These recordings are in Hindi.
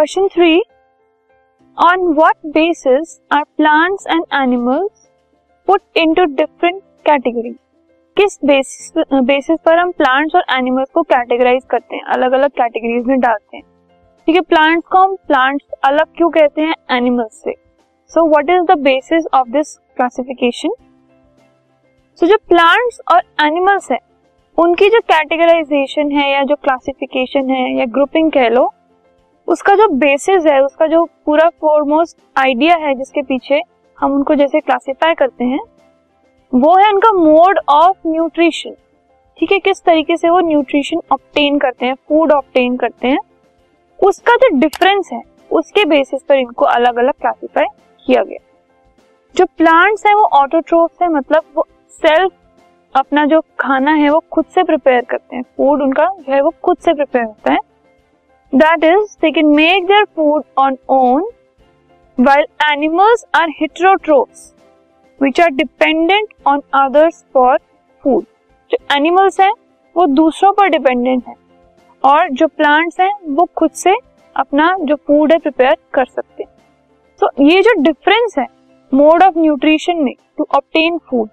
Question three on what basis are plants and animals put into different category किस बेसिस बेसिस पर हम प्लांट्स और एनिमल्स को कैटेगराइज करते हैं? अलग अलग कैटेगरीज में डालते हैं। ठीक है प्लांट्स को हम प्लांट्स अलग क्यों कहते हैं? एनिमल्स से। So what is the basis of this classification so जो प्लांट्स और एनिमल्स है, उनकी जो कैटेगराइजेशन है या जो क्लासिफिकेशन है या ग्रुपिंग कह लो उसका जो बेसिस है, उसका जो पूरा फॉरमोस्ट आइडिया है जिसके पीछे हम उनको जैसे क्लासिफाई करते हैं, वो है उनका मोड ऑफ़ न्यूट्रिशन ठीक है, किस तरीके से वो न्यूट्रिशन ऑप्टेन करते हैं फ़ूड ऑप्टेन करते हैं, उसका जो डिफरेंस है, उसके बेसिस पर इनको अलग अलग क्लासिफाई किया गया। जो प्लांट्स है, वो ऑटोट्रोफ्स है मतलब वो सेल्फ अपना जो खाना है, वो खुद से प्रिपेयर करते हैं। फ़ूड उनका जो है, वो खुद से प्रिपेयर होता है। That is they can make their food on own while animals are heterotrophs which are dependent on others for food जो एनिमल्स हैं वो दूसरों पर डिपेंडेंट है और जो प्लांट्स हैं वो खुद से अपना जो फ़ूड है प्रिपेयर कर सकते हैं। तो so, ये जो डिफरेंस है मोड ऑफ़ न्यूट्रिशन में टू ऑप्टेन फ़ूड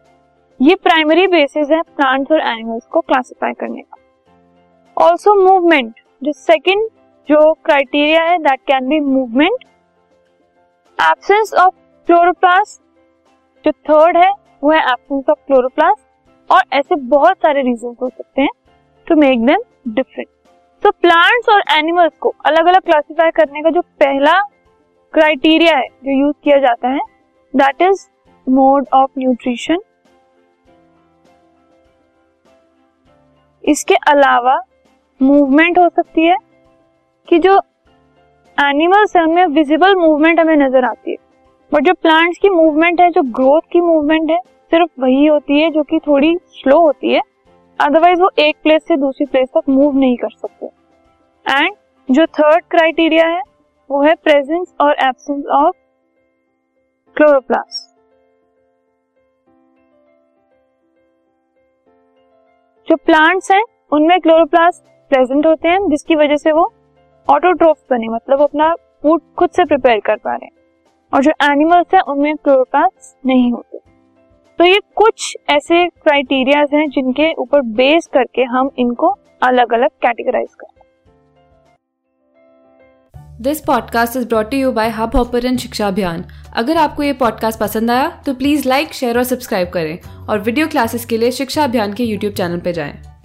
ये प्राइमरी बेसिस है प्लांट्स और एनिमल्स को क्लासिफाई करने का। ऑल्सो मूवमेंट जो सेकेंड जो क्राइटेरिया है that can be movement absence of chloroplast जो थर्ड है, वो है एब्सेंस ऑफ़ क्लोरोप्लास्ट और ऐसे बहुत सारे रीजन हो सकते हैं टू मेक देम डिफरेंट तो प्लांट्स और एनिमल्स को अलग अलग क्लासिफाई करने का जो पहला क्राइटेरिया है, जो यूज़ किया जाता है that is mode of nutrition इसके अलावा मूवमेंट हो सकती है कि जो एनिमल्स है, उनमें विजिबल मूवमेंट हमें नज़र आती है। बट जो प्लांट्स की मूवमेंट है, जो ग्रोथ की मूवमेंट है, सिर्फ़ वही होती है जो कि थोड़ी स्लो होती है। अदरवाइज़ वो एक प्लेस से दूसरी प्लेस तक मूव नहीं कर सकते। एंड जो थर्ड क्राइटेरिया है, वो है प्रेजेंस और एब्सेंस ऑफ़ क्लोरोप्लास्ट जो प्लांट्स हैं, उनमें क्लोरोप्लास्ट प्रेजेंट होते हैं, जिसकी वजह से वो ऑटोट्रोफ बने मतलब अपना फ़ूड खुद से प्रिपेयर कर पा रहे हैं। और जो एनिमल्स हैं, उनमें क्लोरोप्लास्ट नहीं होते। तो ये कुछ ऐसे क्राइटेरियाज हैं जिनके ऊपर बेस करके हम इनको अलग अलग कैटेगराइज करते हैं। This podcast is brought you by Hubhopper शिक्षा अभियान अगर आपको ये पॉडकास्ट पसंद आया तो प्लीज़ लाइक शेयर और सब्सक्राइब करें। और वीडियो क्लासेस के लिए शिक्षा अभियान के यूट्यूब चैनल पर जाएँ।